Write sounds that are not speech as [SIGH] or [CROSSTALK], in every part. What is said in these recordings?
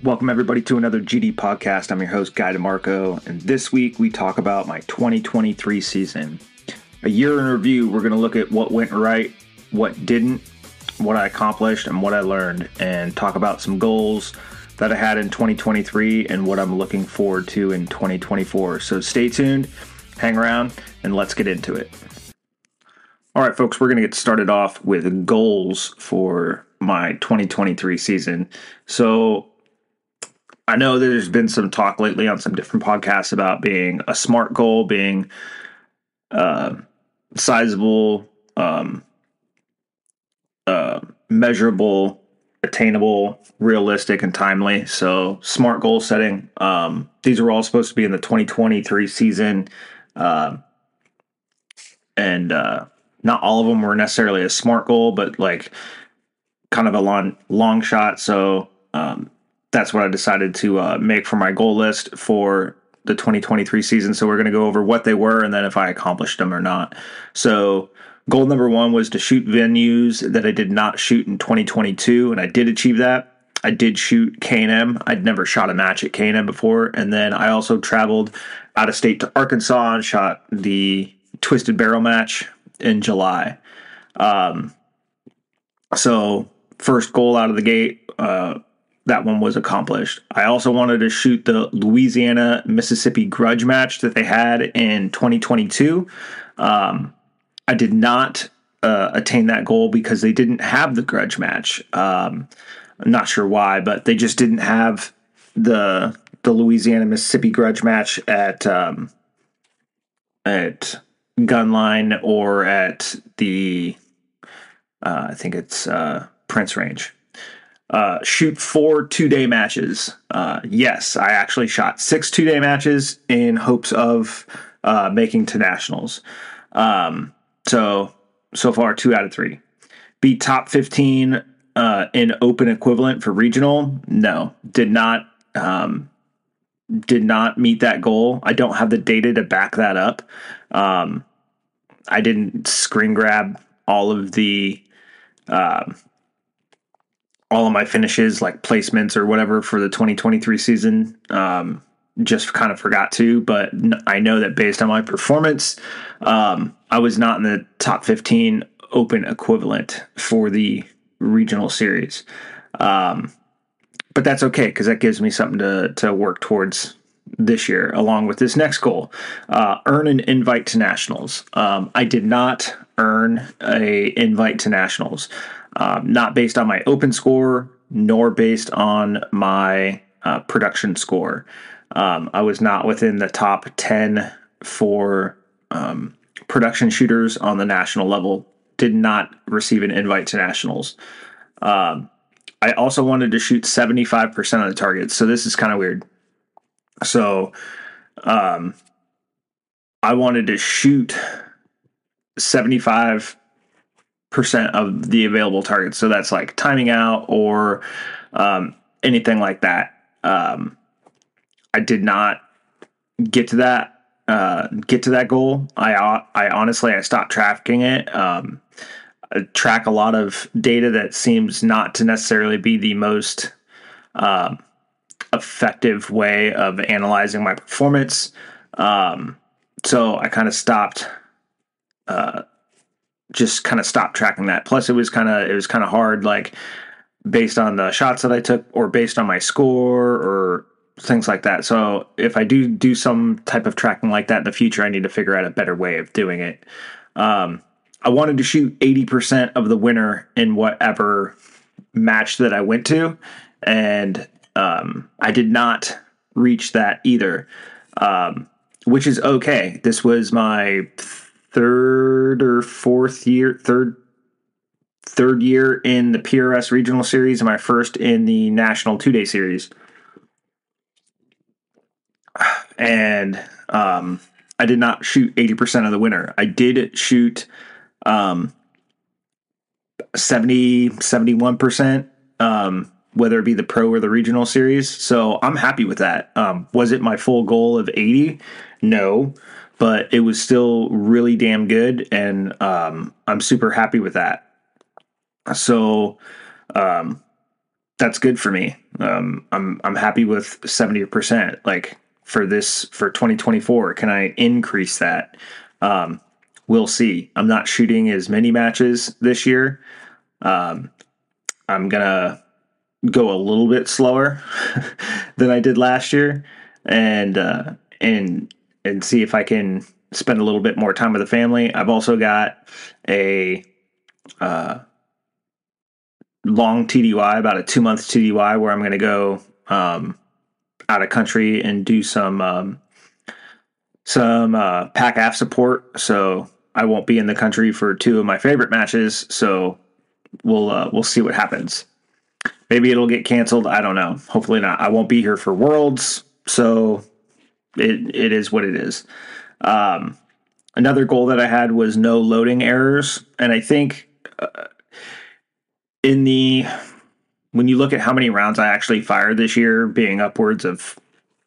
Welcome, everybody, to another GD podcast. I'm your host, Guy DeMarco, and this week we talk about my 2023 season. A year in review, we're going to look at what went right, what didn't, what I accomplished, and what I learned, and talk about some goals that I had in 2023 and what I'm looking forward to in 2024. So stay tuned, hang around, and let's get into it. All right, folks, we're going to get started off with goals for my 2023 season. So I know there's been some talk lately on some different podcasts about being a smart goal, being uh, sizable, um, uh, measurable, attainable, realistic, and timely. So, smart goal setting. Um, these are all supposed to be in the 2023 season. Uh, and uh, not all of them were necessarily a smart goal, but like kind of a long long shot. So um, that's what I decided to uh, make for my goal list for the 2023 season. So we're going to go over what they were and then if I accomplished them or not. So goal number one was to shoot venues that I did not shoot in 2022, and I did achieve that. I did shoot K&M. I'd never shot a match at K&M before, and then I also traveled out of state to Arkansas and shot the Twisted Barrel match in July. Um, so first goal out of the gate, uh, that one was accomplished. I also wanted to shoot the Louisiana Mississippi grudge match that they had in 2022. Um, I did not uh, attain that goal because they didn't have the grudge match. Um, I'm not sure why, but they just didn't have the the Louisiana Mississippi grudge match at um, at Gunline or at the uh, I think it's uh, Prince Range. Uh, shoot four two day matches. Uh, yes, I actually shot six two day matches in hopes of uh, making to nationals. Um, so so far, two out of three. Beat top fifteen uh, in open equivalent for regional. No, did not. Um, did not meet that goal. I don't have the data to back that up. Um, I didn't screen grab all of the um, all of my finishes, like placements or whatever, for the 2023 season. Um, just kind of forgot to, but I know that based on my performance, um, I was not in the top 15 open equivalent for the regional series. Um, but that's okay because that gives me something to to work towards this year, along with this next goal: uh, earn an invite to nationals. Um, I did not earn a invite to nationals um, not based on my open score nor based on my uh, production score. Um, I was not within the top 10 for um, production shooters on the national level, did not receive an invite to nationals. Um, I also wanted to shoot 75% of the targets. So this is kind of weird. So um, I wanted to shoot 75 percent of the available targets. So that's like timing out or um, anything like that. Um, I did not get to that uh, get to that goal. I I honestly I stopped tracking it. Um, I track a lot of data that seems not to necessarily be the most um, effective way of analyzing my performance. Um, so I kind of stopped uh, just kind of stopped tracking that. Plus, it was kind of it was kind of hard, like based on the shots that I took, or based on my score, or things like that. So, if I do do some type of tracking like that in the future, I need to figure out a better way of doing it. Um, I wanted to shoot eighty percent of the winner in whatever match that I went to, and um, I did not reach that either, um, which is okay. This was my third or fourth year, third third year in the PRS regional series and my first in the national two day series. And um, I did not shoot 80% of the winner. I did shoot um, 70, 71%, um, whether it be the pro or the regional series. So I'm happy with that. Um, was it my full goal of 80? No but it was still really damn good, and um, I'm super happy with that. So, um, that's good for me. Um, I'm I'm happy with seventy percent. Like for this for 2024, can I increase that? Um, we'll see. I'm not shooting as many matches this year. Um, I'm gonna go a little bit slower [LAUGHS] than I did last year, and uh, and and see if I can spend a little bit more time with the family. I've also got a uh, long TDY, about a two month TDY, where I'm going to go um, out of country and do some um, some uh, PAC-AF support. So I won't be in the country for two of my favorite matches. So we'll uh, we'll see what happens. Maybe it'll get canceled. I don't know. Hopefully not. I won't be here for Worlds, so it it is what it is. Um, another goal that I had was no loading errors, and I think uh, in the when you look at how many rounds I actually fired this year, being upwards of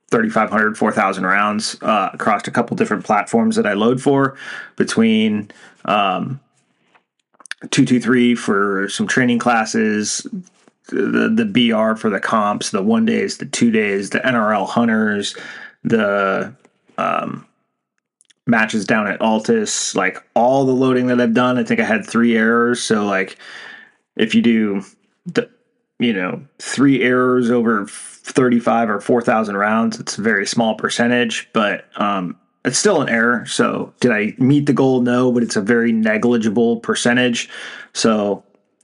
3,500, 4,000 rounds uh, across a couple different platforms that I load for between um, 223 for some training classes, the, the BR for the comps, the one days, the two days, the NRL hunters, the um, matches down at Altus, like all the loading that I've done, I think I had three errors. So like if you do the you know three errors over 35 or 4000 rounds it's a very small percentage but um, it's still an error. So did i meet the goal? No but it's a very negligible percentage. So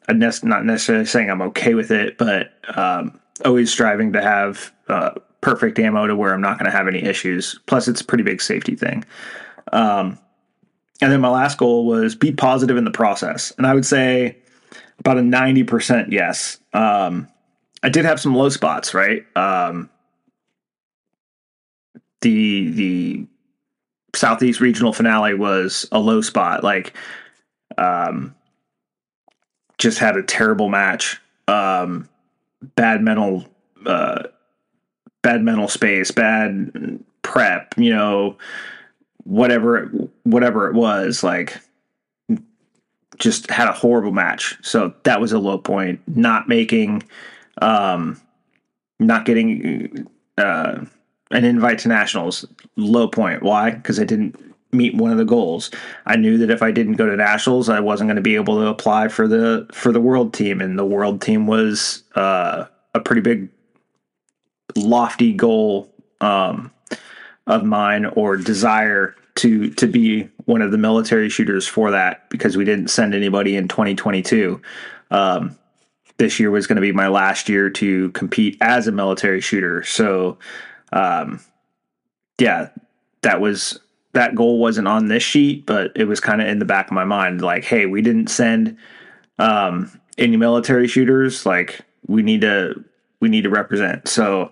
i'm not necessarily saying i'm okay with it but um, always striving to have uh, perfect ammo to where i'm not going to have any issues plus it's a pretty big safety thing um, and then my last goal was be positive in the process and i would say about a 90% yes. Um, I did have some low spots, right? Um, the the Southeast Regional finale was a low spot. Like, um, just had a terrible match. Um, bad mental, uh, bad mental space, bad prep. You know, whatever whatever it was. Like, just had a horrible match. So that was a low point. Not making, um, not getting uh, an invite to nationals, low point. Why? Because I didn't meet one of the goals. I knew that if I didn't go to nationals, I wasn't going to be able to apply for the for the world team, and the world team was uh, a pretty big, lofty goal um, of mine or desire to to be one of the military shooters for that because we didn't send anybody in 2022. Um, this year was going to be my last year to compete as a military shooter. So, um, yeah, that was that goal wasn't on this sheet, but it was kind of in the back of my mind. Like, hey, we didn't send um, any military shooters. Like, we need to we need to represent. So,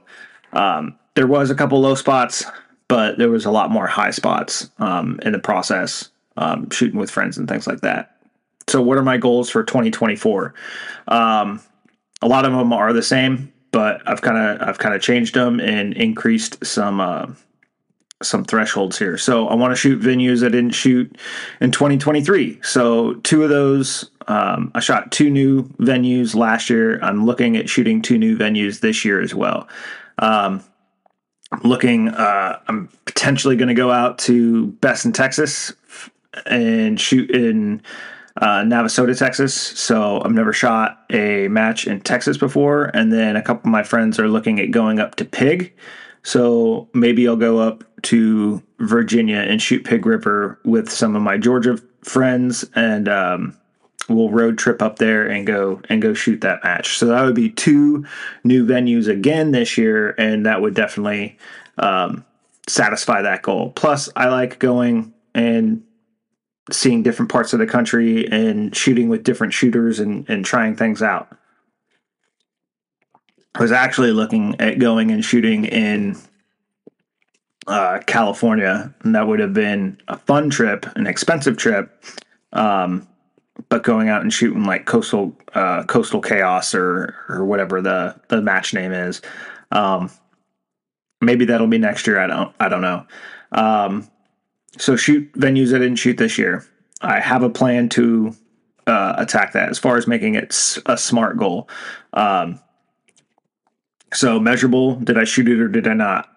um, there was a couple low spots but there was a lot more high spots um, in the process, um, shooting with friends and things like that. So, what are my goals for 2024? Um, a lot of them are the same, but I've kind of I've kind of changed them and increased some uh, some thresholds here. So, I want to shoot venues I didn't shoot in 2023. So, two of those um, I shot two new venues last year. I'm looking at shooting two new venues this year as well. Um, I'm looking. Uh, I'm potentially going to go out to Best in Texas and shoot in uh, Navasota, Texas. So I've never shot a match in Texas before, and then a couple of my friends are looking at going up to Pig. So maybe I'll go up to Virginia and shoot Pig River with some of my Georgia friends, and um, we'll road trip up there and go and go shoot that match. So that would be two new venues again this year, and that would definitely um, satisfy that goal. Plus, I like going and seeing different parts of the country and shooting with different shooters and, and trying things out. Was actually looking at going and shooting in uh, California, and that would have been a fun trip, an expensive trip. Um, but going out and shooting like coastal uh, coastal chaos or or whatever the the match name is. Um, maybe that'll be next year. I don't i don't know. Um, so shoot venues i didn't shoot this year. I have a plan to uh, attack that as far as making it a smart goal. Um, So measurable, did I shoot it or did I not?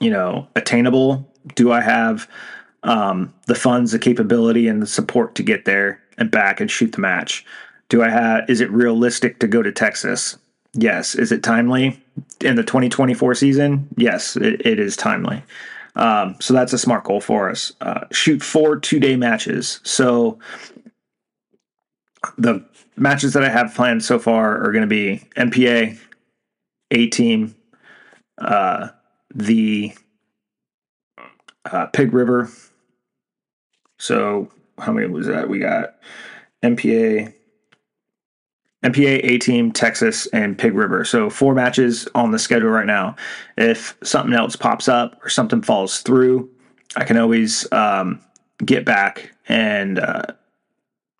You know, attainable, do I have um, the funds, the capability, and the support to get there and back and shoot the match? Do I have? Is it realistic to go to Texas? Yes. Is it timely in the 2024 season? Yes, it, it is timely. Um, so that's a smart goal for us. Uh, shoot four two day matches. So the matches that I have planned so far are going to be MPA, A Team, uh, the uh, Pig River. So how many was that? We got MPA, MPA, A Team, Texas, and Pig River. So four matches on the schedule right now. If something else pops up or something falls through, I can always um, get back and uh,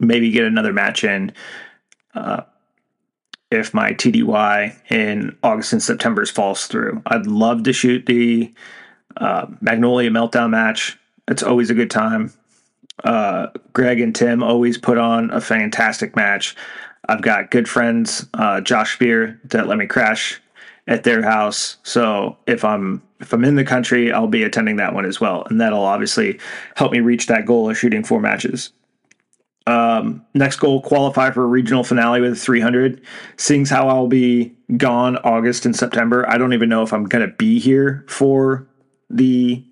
maybe get another match in. Uh, if my TDY in August and September falls through, I'd love to shoot the uh, Magnolia Meltdown match. It's always a good time. Uh, Greg and Tim always put on a fantastic match. I've got good friends, uh, Josh Spear, that let me crash at their house. So if I'm if I'm in the country, I'll be attending that one as well, and that'll obviously help me reach that goal of shooting four matches. Um, next goal, qualify for a regional finale with 300. Seeing how I'll be gone August and September, I don't even know if I'm going to be here for the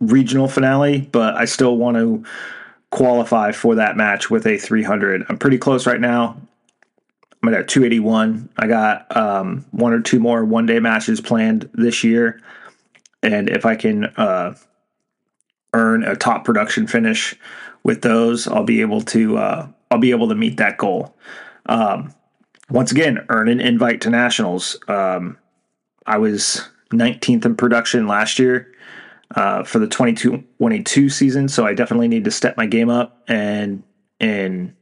regional finale, but I still want to qualify for that match with a 300. I'm pretty close right now. I'm at 281. I got um, one or two more one day matches planned this year. And if I can uh, earn a top production finish with those, I'll be able to uh, I'll be able to meet that goal. Um, once again, earn an invite to nationals. Um, I was 19th in production last year uh, for the 22 season. So I definitely need to step my game up and and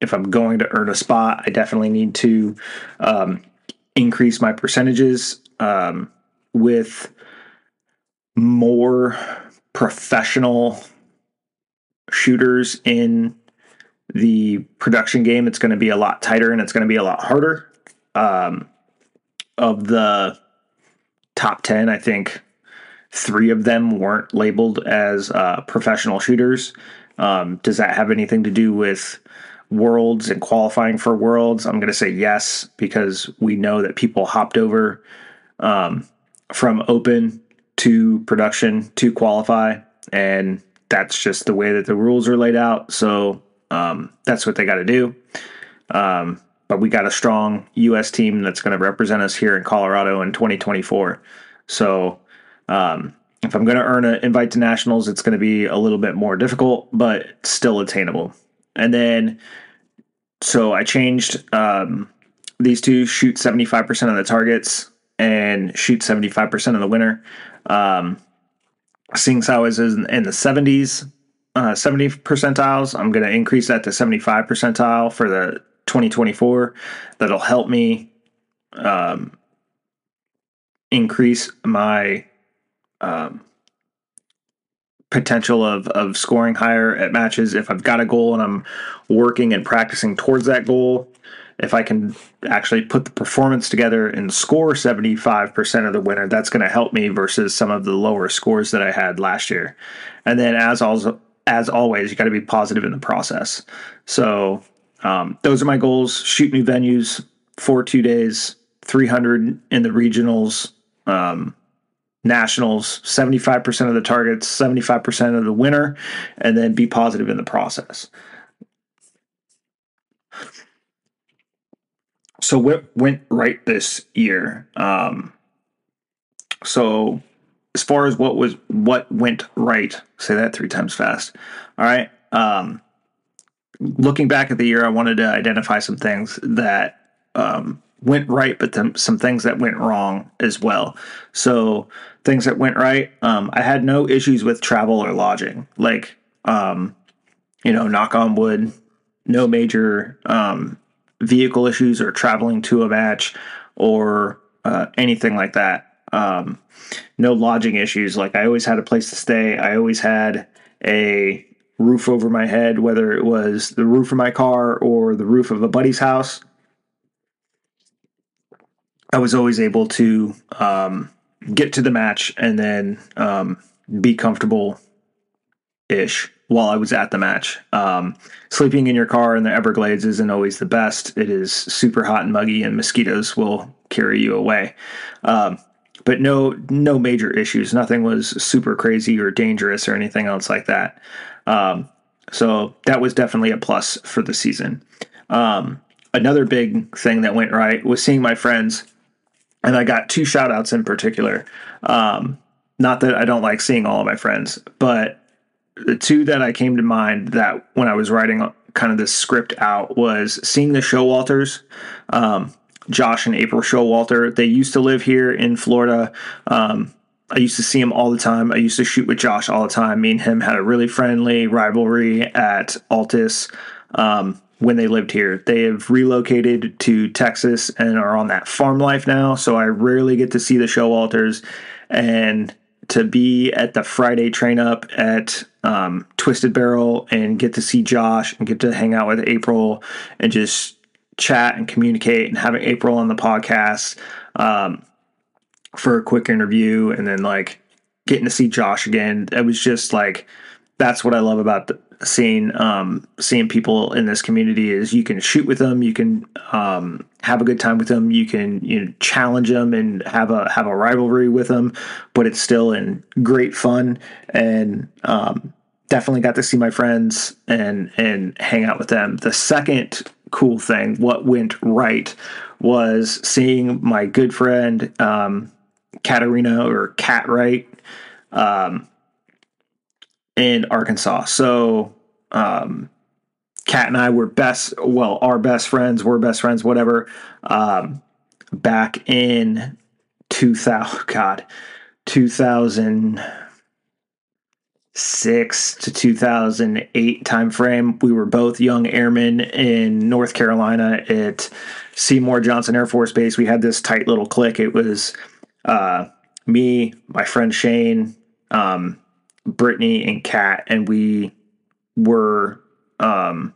if I'm going to earn a spot, I definitely need to um, increase my percentages um, with more professional shooters in the production game. It's going to be a lot tighter and it's going to be a lot harder. Um, of the top 10, I think three of them weren't labeled as uh, professional shooters. Um, does that have anything to do with worlds and qualifying for worlds? I'm going to say yes, because we know that people hopped over um, from open to production to qualify. And that's just the way that the rules are laid out. So um, that's what they got to do. Um, but we got a strong U.S. team that's going to represent us here in Colorado in 2024. So um, if I'm going to earn an invite to nationals, it's going to be a little bit more difficult, but still attainable. And then, so I changed um, these two shoot 75% of the targets and shoot 75% of the winner. Um, seeing how is in, in the 70s, uh, 70 percentiles, I'm going to increase that to 75 percentile for the 2024. That'll help me um, increase my um, potential of of scoring higher at matches if I've got a goal and I'm working and practicing towards that goal. If I can actually put the performance together and score 75% of the winner, that's going to help me versus some of the lower scores that I had last year. And then as also as always, you got to be positive in the process. So um, those are my goals: shoot new venues, for two days, 300 in the regionals. Um, nationals 75% of the targets 75% of the winner and then be positive in the process so what went right this year um, so as far as what was what went right say that three times fast all right um, looking back at the year i wanted to identify some things that um, went right, but then some things that went wrong as well. So things that went right, um, I had no issues with travel or lodging. Like, um, you know, knock on wood, no major um, vehicle issues or traveling to a match or uh, anything like that. Um, no lodging issues. Like I always had a place to stay. I always had a roof over my head, whether it was the roof of my car or the roof of a buddy's house. I was always able to um, get to the match and then um, be comfortable ish while I was at the match. Um, sleeping in your car in the Everglades isn't always the best. It is super hot and muggy, and mosquitoes will carry you away. Um, but no, no major issues. Nothing was super crazy or dangerous or anything else like that. Um, so that was definitely a plus for the season. Um, another big thing that went right was seeing my friends, and I got two shout outs in particular. Um, not that I don't like seeing all of my friends, but the two that I came to mind that when I was writing kind of this script out was seeing the Showalters. Um, Josh and April Showalter. They used to live here in Florida. Um, I used to see him all the time. I used to shoot with Josh all the time. Me and him had a really friendly rivalry at Altus um, when they lived here. They have relocated to Texas and are on that farm life now. So I rarely get to see the Showalters. And to be at the Friday train up at um, Twisted Barrel and get to see Josh and get to hang out with April and just chat and communicate and having April on the podcast um, for a quick interview and then like getting to see Josh again. It was just like that's what I love about the, seeing um, seeing people in this community is you can shoot with them, you can um, have a good time with them, you can you know challenge them and have a have a rivalry with them, but it's still in great fun and um, definitely got to see my friends and and hang out with them. The second cool thing, what went right, was seeing my good friend um, Katarina or Cat Right um, in Arkansas. So um, Kat and I were best, well, our best friends, we're best friends, whatever. Um, back in 2000, [LAUGHS] God, 2006 to 2008 timeframe. We were both young airmen in North Carolina at Seymour Johnson Air Force Base. We had this tight little clique. It was uh, me, my friend Shane, um, Brittany, and Kat, and we were um,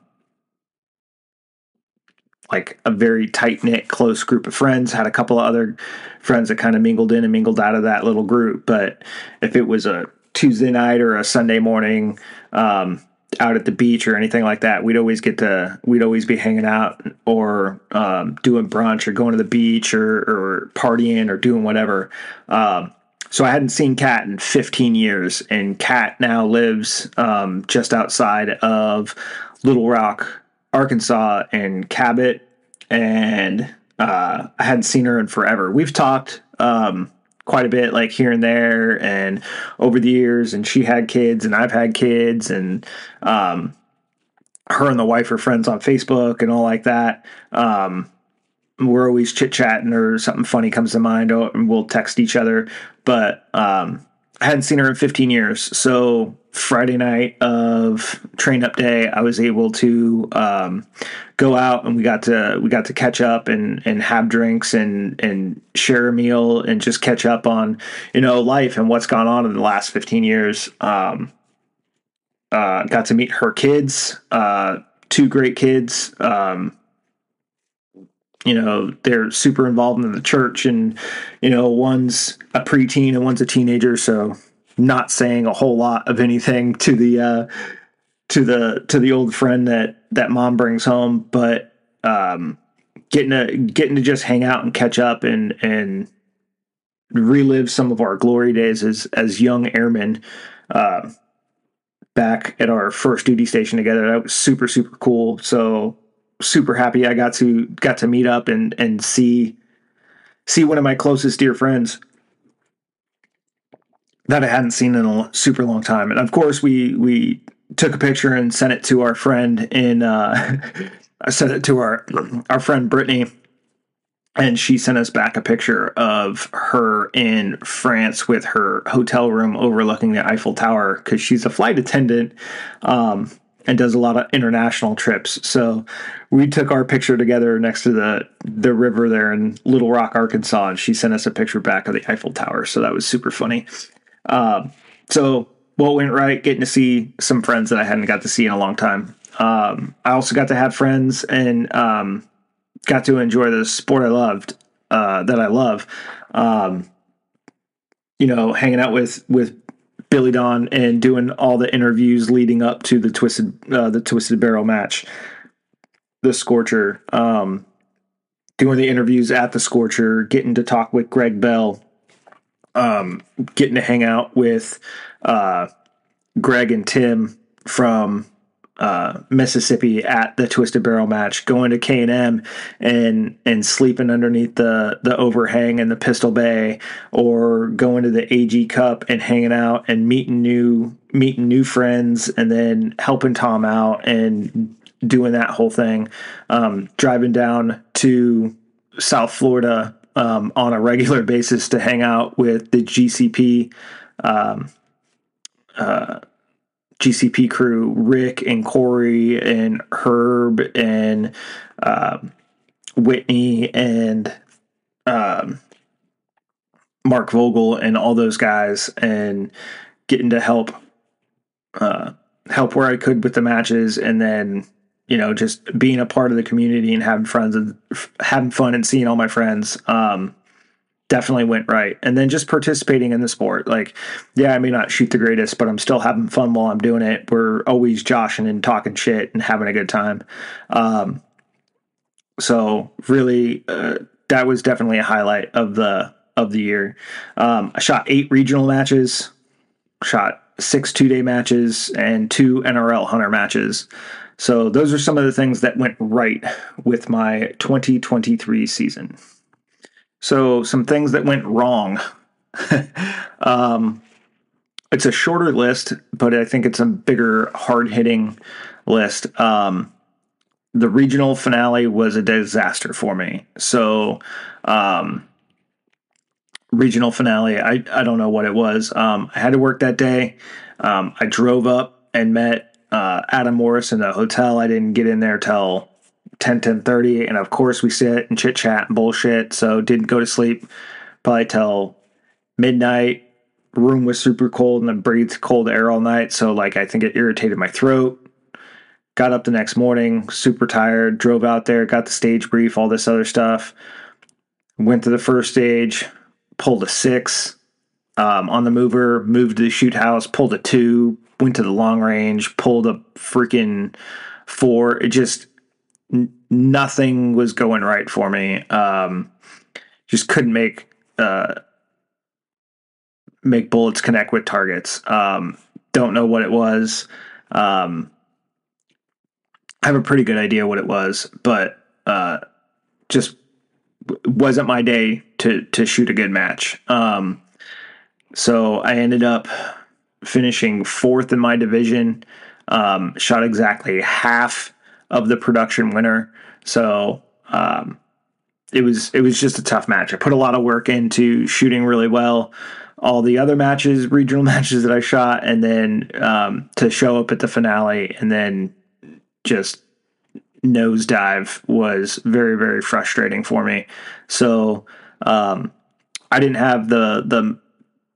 like a very tight knit, close group of friends. Had a couple of other friends that kind of mingled in and mingled out of that little group. But if it was a Tuesday night or a Sunday morning um, out at the beach or anything like that, we'd always get to we'd always be hanging out or um, doing brunch or going to the beach or, or partying or doing whatever. Um, so I hadn't seen Kat in 15 years, and Kat now lives um, just outside of Little Rock, Arkansas, and Cabot, and uh, I hadn't seen her in forever. We've talked um, quite a bit, like here and there, and over the years, and she had kids, and I've had kids, and um, her and the wife are friends on Facebook and all like that. Um, we're always chit chatting or something funny comes to mind, oh, and we'll text each other. But um, I hadn't seen her in 15 years, so Friday night of train up day, I was able to um, go out and we got to we got to catch up and and have drinks and and share a meal and just catch up on you know life and what's gone on in the last 15 years. Um, uh, got to meet her kids, uh, two great kids. Um, you know they're super involved in the church and you know one's a preteen and one's a teenager so not saying a whole lot of anything to the uh to the to the old friend that that mom brings home but um getting to getting to just hang out and catch up and and relive some of our glory days as as young airmen uh back at our first duty station together. That was super super cool. So super happy I got to got to meet up and and see see one of my closest dear friends that I hadn't seen in a super long time. And of course, we we took a picture and sent it to our friend in. Uh, I [LAUGHS] sent it to our our friend Brittany, and she sent us back a picture of her in France with her hotel room overlooking the Eiffel Tower because she's a flight attendant. Um, and does a lot of international trips. So we took our picture together next to the the river there in Little Rock, Arkansas, and she sent us a picture back of the Eiffel Tower. So that was super funny. Um, so what went right? Getting to see some friends that I hadn't got to see in a long time. Um, I also got to have friends and um, got to enjoy the sport I loved uh, that I love. Um, you know, hanging out with with Billy Don and doing all the interviews leading up to the twisted uh, the twisted barrel match, the Scorcher. Um, doing the interviews at the Scorcher, getting to talk with Greg Bell, um, getting to hang out with uh, Greg and Tim from uh, Mississippi at the Twisted Barrel match, going to K and M and and sleeping underneath the the overhang in the Pistol Bay, or going to the AG Cup and hanging out and meeting new meeting new friends, and then helping Tom out and doing that whole thing. Um, driving down to South Florida um, on a regular [LAUGHS] basis to hang out with the GCP. Um, uh, GCP crew, Rick and Corey and Herb and um, Whitney and um, Mark Vogel and all those guys, and getting to help uh, help where I could with the matches, and then you know just being a part of the community and having friends and having fun and seeing all my friends. Um, definitely went right. And then just participating in the sport. Like, yeah, I may not shoot the greatest, but I'm still having fun while I'm doing it. We're always joshing and talking shit and having a good time. Um, so really, uh, that was definitely a highlight of the of the year. Um, I shot eight regional matches, shot six two day matches, and two NRL hunter matches. So those are some of the things that went right with my 2023 season. So, some things that went wrong. [LAUGHS] um, it's a shorter list, but I think it's a bigger, hard hitting list. Um, the regional finale was a disaster for me. So, um, regional finale, I, I don't know what it was. Um, I had to work that day. Um, I drove up and met uh, Adam Morris in the hotel. I didn't get in there till 10 10 30 and of course we sit and chit chat and bullshit so didn't go to sleep probably till midnight. Room was super cold and I breathed cold air all night so like i think it irritated my throat. Got up the next morning super tired drove out there got the stage brief all this other stuff. Went to the first stage pulled a six um, on the mover moved to the shoot house pulled a two went to the long range pulled a freaking four. It just n- nothing was going right for me. Um, just couldn't make uh, make bullets connect with targets. Um, don't know what it was. Um, I have a pretty good idea what it was, but uh, just wasn't my day to to shoot a good match. Um, so I ended up finishing fourth in my division. Um, shot exactly half of the production winner. So um, it was it was just a tough match. I put a lot of work into shooting really well. All the other matches, regional [LAUGHS] matches that I shot, and then um, to show up at the finale and then just nosedive was very very frustrating for me. So um, I didn't have the the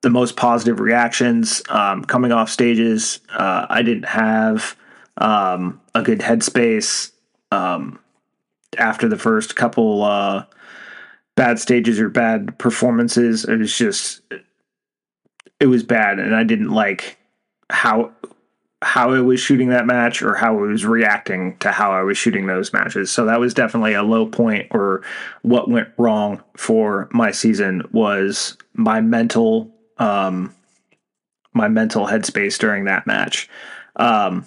the most positive reactions um, coming off stages. Uh, I didn't have um, a good headspace um, after the first couple uh, bad stages or bad performances. It was just it was bad, and I didn't like how how I was shooting that match or how I was reacting to how I was shooting those matches. So that was definitely a low point or what went wrong for my season was my mental um my mental headspace during that match. Um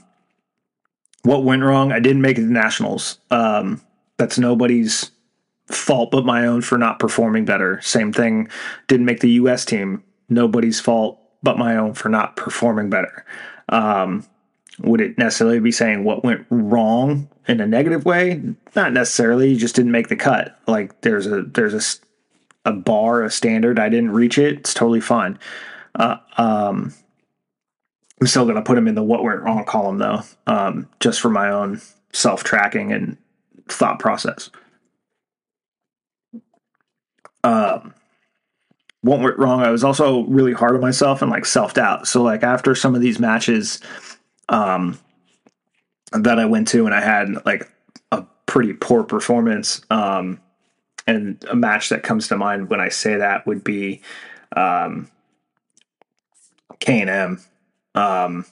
what went wrong? I didn't make it to nationals. Um, that's nobody's fault but my own for not performing better. Same thing. Didn't make the U.S. team. Nobody's fault but my own for not performing better. Um, would it necessarily be saying what went wrong in a negative way? Not necessarily. You just didn't make the cut. Like there's a there's a a bar, a standard. I didn't reach it. It's totally fine. Uh, um, I'm still going to put them in the what went wrong column though, um, just for my own self tracking and thought process. Um, what went wrong? I was also really hard on myself and like self doubt. So like after some of these matches, um, that I went to and I had like a pretty poor performance, um, and a match that comes to mind when I say that would be um, K and M. Um,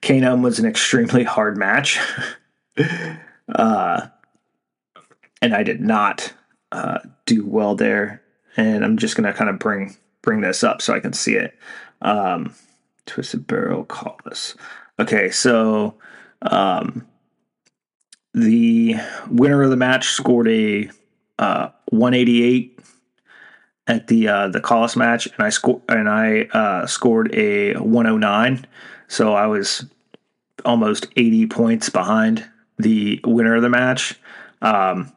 K and M was an extremely hard match, [LAUGHS] uh, and I did not uh, do well there. And I'm just gonna kind of bring bring this up so I can see it. Um, Twisted Barrel Collis. Okay, so um, the winner of the match scored a uh, 188 at the uh, the Collis match, and I scored and I uh, scored a 109. So I was almost 80 points behind the winner of the match. Um,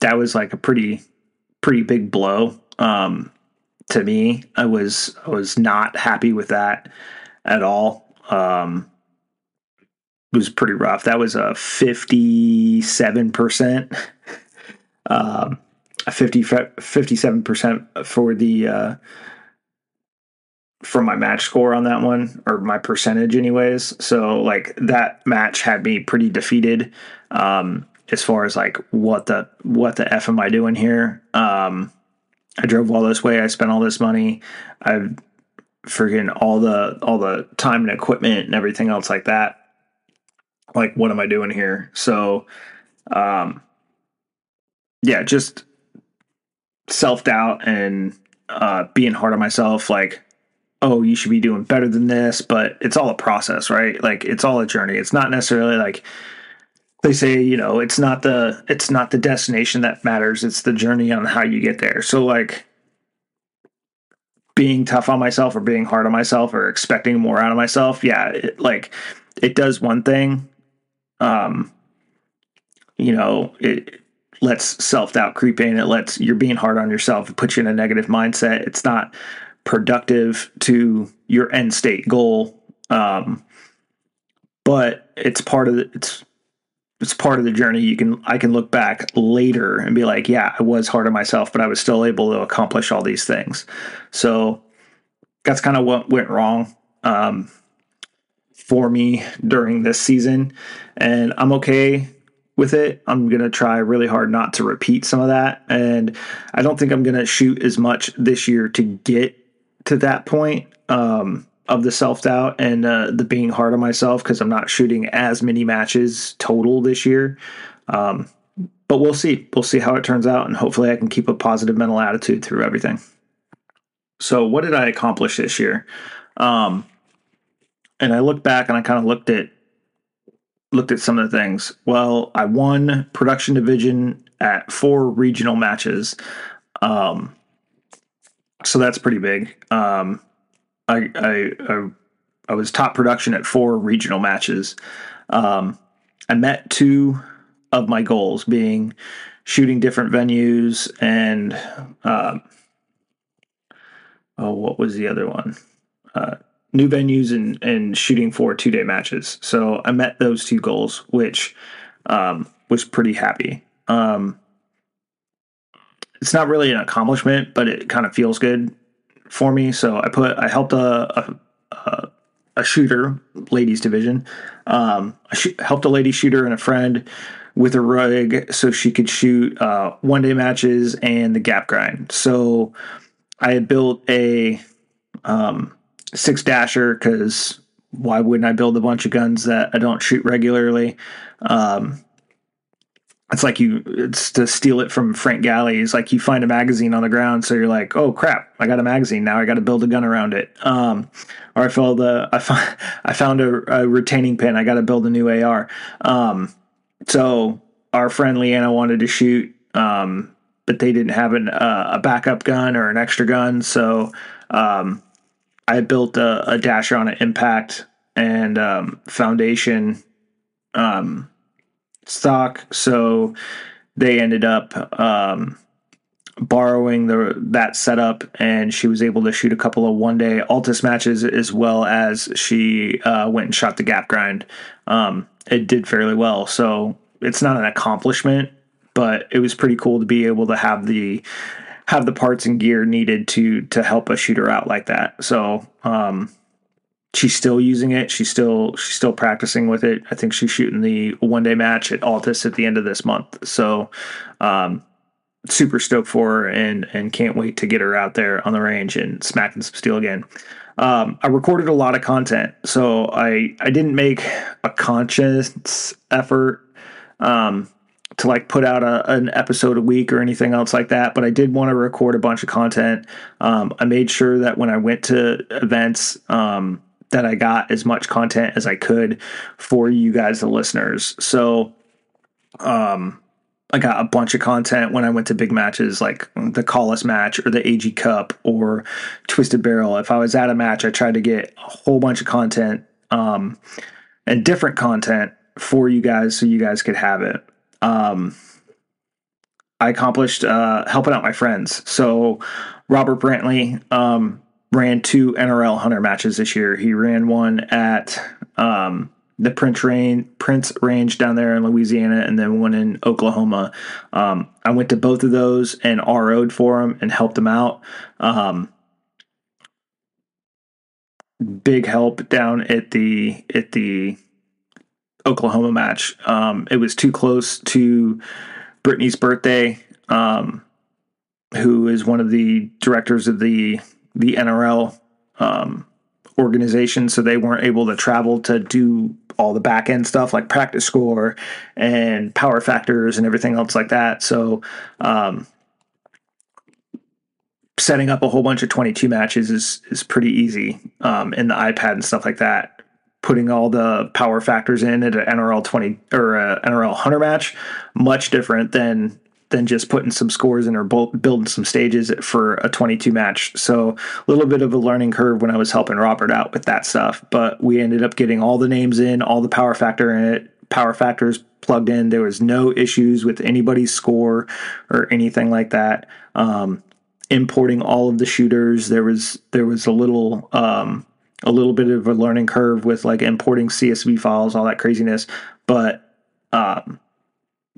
that was like a pretty pretty big blow um, to me. I was I was not happy with that at all. Um, it was pretty rough. That was a 57 percent. [LAUGHS] Um, 50, 57% for the uh, for my match score on that one or my percentage anyways. So like that match had me pretty defeated um as far as like what the what the f am i doing here? Um i drove all this way i spent all this money i've freaking all the all the time and equipment and everything else like that. Like what am i doing here? So um yeah just self doubt and uh, being hard on myself, like, oh, you should be doing better than this. But it's all a process, right? Like, it's all a journey. It's not necessarily like they say, you know, it's not the it's not the destination that matters. It's the journey on how you get there. So like being tough on myself or being hard on myself or expecting more out of myself, yeah, it, like it does one thing. Um, you know, it lets self doubt creep in. It lets you're being hard on yourself. It puts you in a negative mindset. It's not productive to your end state goal. Um, but it's part of the, it's it's part of the journey. You can I can look back later and be like, yeah, I was hard on myself, but I was still able to accomplish all these things. So that's kind of what went wrong um, for me during this season, and I'm okay with it. I'm going to try really hard not to repeat some of that. And I don't think I'm going to shoot as much this year to get to that point um, of the self doubt and uh, the being hard on myself because I'm not shooting as many matches total this year. Um, but we'll see. We'll see how it turns out. And hopefully I can keep a positive mental attitude through everything. So, what did I accomplish this year? Um, and I look back and I kind of looked at looked at some of the things. Well, I won production division at four regional matches. Um, so that's pretty big. Um, I, I, I, I, was top production at four regional matches. Um, I met two of my goals being shooting different venues and, um, oh, what was the other one? Uh, new venues and, and shooting for two day matches. So I met those two goals, which um, was pretty happy. Um, it's not really an accomplishment, but it kind of feels good for me. So I put I helped a a, a shooter, ladies division. Um, I sh- helped a lady shooter and a friend with a rig so she could shoot uh, one day matches and the gap grind. So I built a um, six dasher because why wouldn't I build a bunch of guns that I don't shoot regularly? Um, it's like you it's to steal it from Frank Galli. It's like you find a magazine on the ground, so you're like, oh crap, I got a magazine now. I got to build a gun around it. Um, or I found a I found [LAUGHS] I found a, a retaining pin. I got to build a new AR. Um, so our friend Leanna wanted to shoot, um, but they didn't have an, uh, a backup gun or an extra gun, so um, I built a, a dasher on an impact and um, foundation um, stock, so they ended up um, borrowing the that setup, and she was able to shoot a couple of one day Altus matches as well as she uh, went and shot the gap grind. Um, it did fairly well, so it's not an accomplishment, but it was pretty cool to be able to have the have the parts and gear needed to to help a shooter out like that. So um, she's still using it. She's still she's still practicing with it. I think she's shooting the one day match at Altus at the end of this month. So um, super stoked for her and and can't wait to get her out there on the range and smacking some steel again. Um, I recorded a lot of content, so I I didn't make a conscious effort um, to like put out a, an episode a week or anything else like that. But I did want to record a bunch of content. Um, I made sure that when I went to events, um, that I got as much content as I could for you guys, the listeners. So, um, I got a bunch of content when I went to big matches like the Collis match or the AG Cup or Twisted Barrel. If I was at a match, I tried to get a whole bunch of content um, and different content for you guys so you guys could have it. Um, I accomplished uh, helping out my friends. So Robert Brantley um, ran two NRL Hunter matches this year. He ran one at um, the Prince Range, Prince Range down there in Louisiana, and then one in Oklahoma. Um, I went to both of those and RO'd for him and helped him out. Um, big help down at the at the Oklahoma match. Um, it was too close to Brittany's birthday, um, who is one of the directors of the the NRL um, organization, so they weren't able to travel to do all the back end stuff like PractiScore and power factors and everything else like that. So, um, setting up a whole bunch of 22 matches is is pretty easy um, in the iPad and stuff like that. Putting all the power factors in at an NRL 20 or NRL Hunter match, much different than than just putting some scores in or building some stages for a 22 match. So a little bit of a learning curve when I was helping Robert out with that stuff. But we ended up getting all the names in, all the power factor in it, power factors plugged in. There was no issues with anybody's score or anything like that. Um, importing all of the shooters, there was there was a little um, a little bit of a learning curve with like importing CSV files, all that craziness. But um,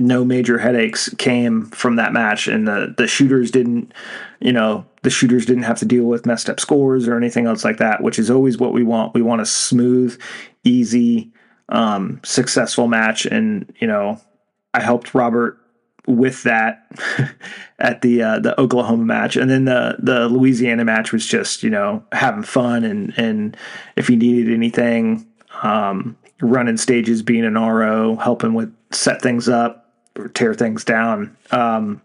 no major headaches came from that match and the the shooters didn't you know the shooters didn't have to deal with messed up scores or anything else like that which is always what we want we want a smooth easy um, successful match and you know i helped robert with that [LAUGHS] at the uh, the Oklahoma match, and then the the Louisiana match was just you know having fun and and if he needed anything, um, running stages, being an RO, helping with set things up, or tear things down um,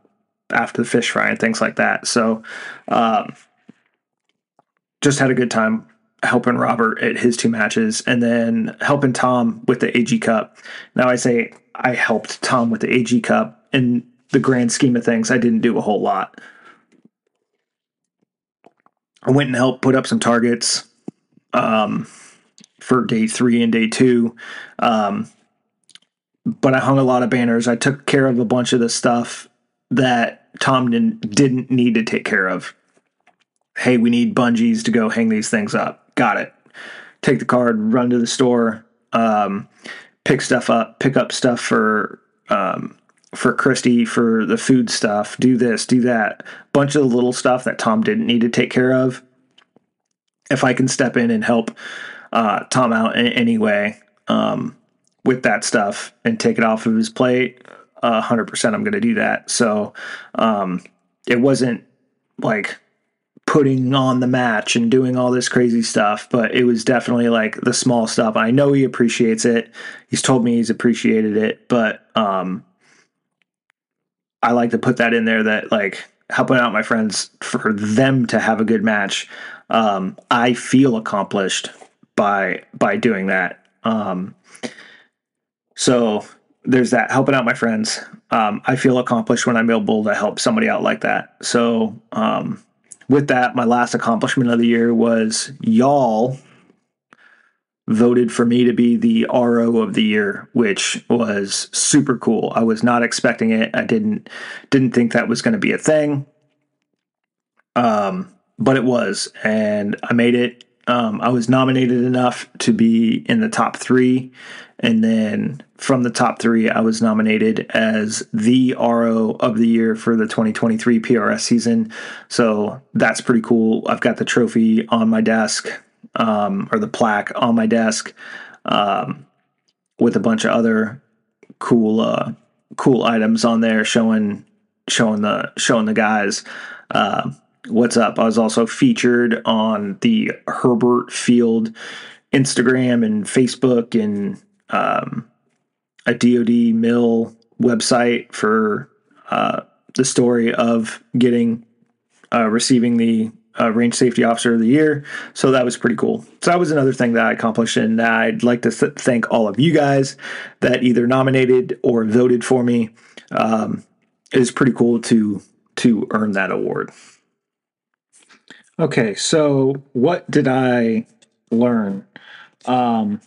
after the fish fry and things like that. So, um, just had a good time helping Robert at his two matches, and then helping Tom with the AG Cup. Now I say I helped Tom with the AG Cup. In the grand scheme of things, I didn't do a whole lot. I went and helped put up some targets um, for day three and day two. Um, but I hung a lot of banners. I took care of a bunch of the stuff that Tom didn't need to take care of. Hey, we need bungees to go hang these things up. Got it. Take the card, run to the store, um, pick stuff up, pick up stuff for um, for Christy for the food stuff. Do this, do that. Bunch of little stuff that Tom didn't need to take care of. If I can step in and help uh, Tom out in any way, um, with that stuff and take it off of his plate, uh, 100% I'm going to do that. So um, it wasn't like putting on the match and doing all this crazy stuff, but it was definitely like the small stuff. I know he appreciates it. He's told me he's appreciated it, but um, I like to put that in there that like helping out my friends for them to have a good match. Um, I feel accomplished by by doing that. Um, so there's that helping out my friends. Um, I feel accomplished when I'm able to help somebody out like that. So um, with that, my last accomplishment of the year was y'all voted for me to be the RO of the year, which was super cool. I was not expecting it. I didn't didn't think that was going to be a thing. Um, but it was, and I made it. Um, I was nominated enough to be in the top three and then from the top three, I was nominated as the RO of the year for the 2023 PRS season. So that's pretty cool. I've got the trophy on my desk, um, or the plaque on my desk, um, with a bunch of other cool, uh, cool items on there showing showing the showing the guys uh, what's up. I was also featured on the Hurlburt Field Instagram and Facebook and um, a DoD mill website for uh, the story of getting uh, receiving the uh, range safety officer of the year. So that was pretty cool. So that was another thing that I accomplished, and I'd like to th- thank all of you guys that either nominated or voted for me. Um, pretty cool to to earn that award. Okay, so what did I learn um,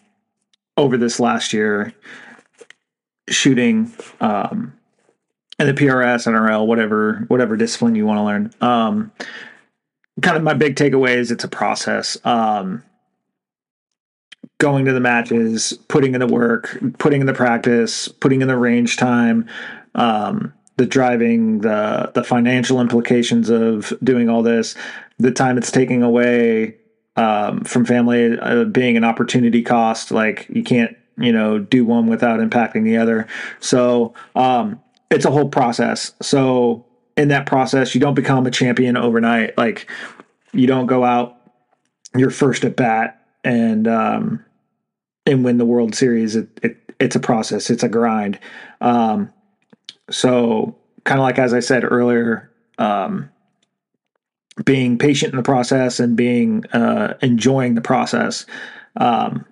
over this last year shooting um, in the PRS, NRL, whatever whatever discipline you want to learn? Um, kind of my big takeaway is it's a process. Um, going to the matches, putting in the work, putting in the practice, putting in the range time, um, the driving, the the financial implications of doing all this, the time it's taking away um, from family uh, being an opportunity cost. Like you can't, you know, do one without impacting the other. So um, it's a whole process. So in that process, you don't become a champion overnight. Like you don't go out your first at bat and um, and win the World Series. It, it it's a process. It's a grind. Um, so kind of like as I said earlier, um, being patient in the process and being uh, enjoying the process. Um,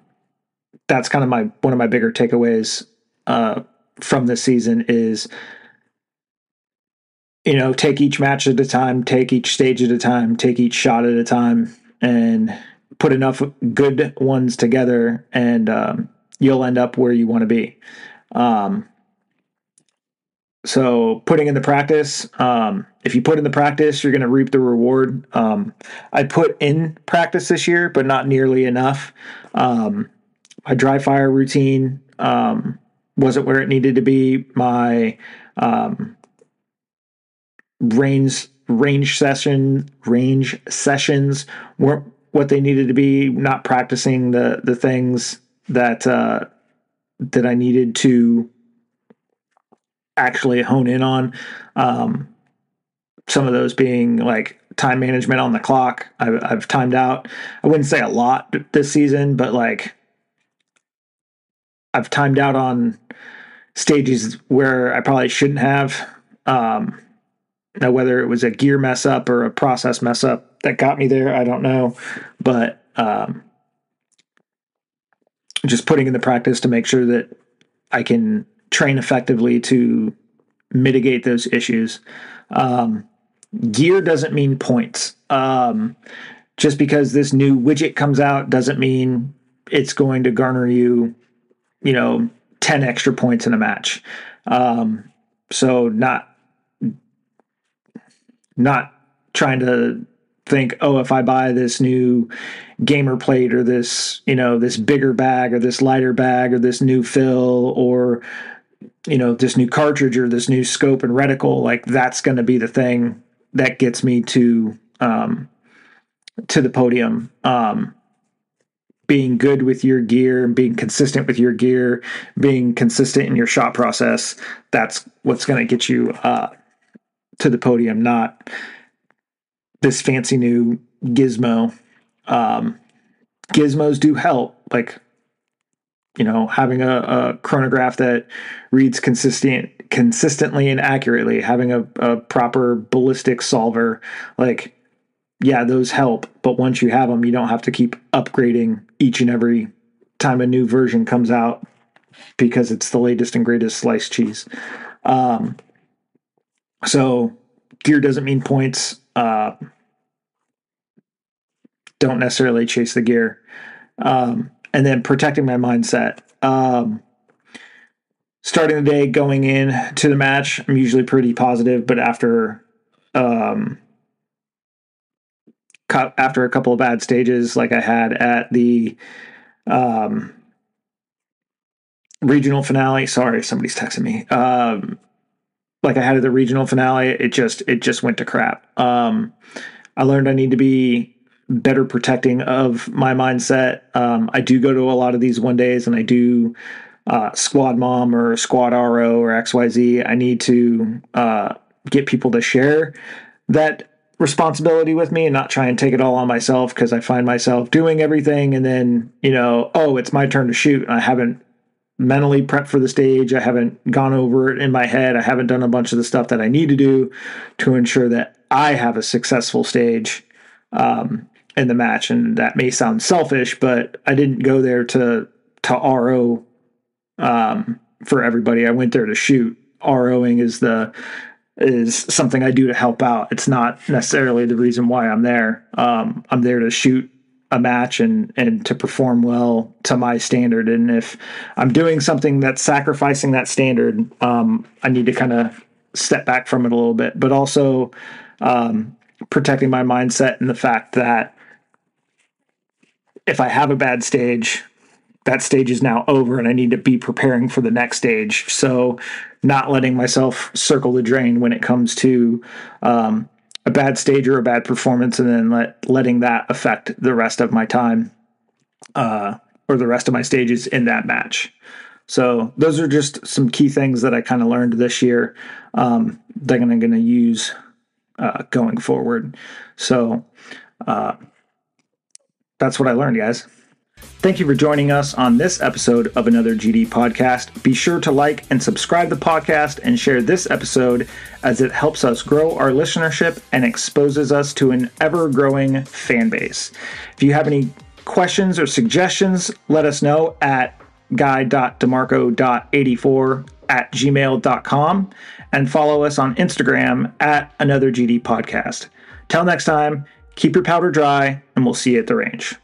that's kind of my one of my bigger takeaways uh, from this season is you know take each match at a time, take each stage at a time, take each shot at a time, and put enough good ones together, and um, you'll end up where you want to be. Um, so putting in the practice, um, if you put in the practice, you're going to reap the reward. Um, I put in practice this year, but not nearly enough. Um, my dry fire routine um, wasn't where it needed to be. My um, range range session range sessions weren't what they needed to be. Not practicing the the things that uh, that I needed to actually hone in on. Um, some of those being like time management on the clock. I've, I've timed out. I wouldn't say a lot this season, but like I've timed out on stages where I probably shouldn't have. Um, now, whether it was a gear mess up or a process mess up that got me there, I don't know. But um, just putting in the practice to make sure that I can train effectively to mitigate those issues. Um, gear doesn't mean points. Um, just because this new widget comes out doesn't mean it's going to garner you, you know, 10 extra points in a match. Um, so not not trying to think, oh, if I buy this new gamer plate or this, you know, this bigger bag or this lighter bag or this new fill or you know this new cartridge or this new scope and reticle like that's going to be the thing that gets me to um to the podium. Um being good with your gear and being consistent with your gear being consistent in your shot process that's what's going to get you uh to the podium not this fancy new gizmo um gizmos do help like you know, having a, a, chronograph that reads consistent consistently and accurately, having a, a proper ballistic solver, like yeah, those help. But once you have them, you don't have to keep upgrading each and every time a new version comes out because it's the latest and greatest sliced cheese. Um, so gear doesn't mean points. Uh, don't necessarily chase the gear. Um, and then protecting my mindset. Um, starting the day, going in to the match, I'm usually pretty positive, but after um, after a couple of bad stages, like I had at the um, regional finale. Sorry, somebody's texting me. Um, like I had at the regional finale, it just it just went to crap. Um, I learned I need to be better protecting of my mindset. Um, I do go to a lot of these one days and I do uh, squad mom or squad RO or XYZ. I need to uh, get people to share that responsibility with me and not try and take it all on myself because I find myself doing everything and then, you know, oh, it's my turn to shoot. I haven't mentally prepped for the stage. I haven't gone over it in my head. I haven't done a bunch of the stuff that I need to do to ensure that I have a successful stage um, in the match. And that may sound selfish, but I didn't go there to to RO um, for everybody. I went there to shoot. ROing is the is something I do to help out. It's not necessarily the reason why I'm there. Um, I'm there to shoot a match and and to perform well to my standard. And if I'm doing something that's sacrificing that standard, um, I need to kind of step back from it a little bit. But also um, protecting my mindset and the fact that if I have a bad stage, that stage is now over and I need to be preparing for the next stage. So, not letting myself circle the drain when it comes to um, a bad stage or a bad performance, and then let letting that affect the rest of my time uh, or the rest of my stages in that match. So, those are just some key things that I kind of learned this year um, that I'm going to use uh, going forward. So, uh, that's what I learned, guys. Thank you for joining us on this episode of another GD podcast. Be sure to like and subscribe the podcast and share this episode as it helps us grow our listenership and exposes us to an ever growing fan base. If you have any questions or suggestions, let us know at guy.demarco.84 at gmail.com and follow us on Instagram at another GD podcast. Till next time, keep your powder dry and we'll see you at the range.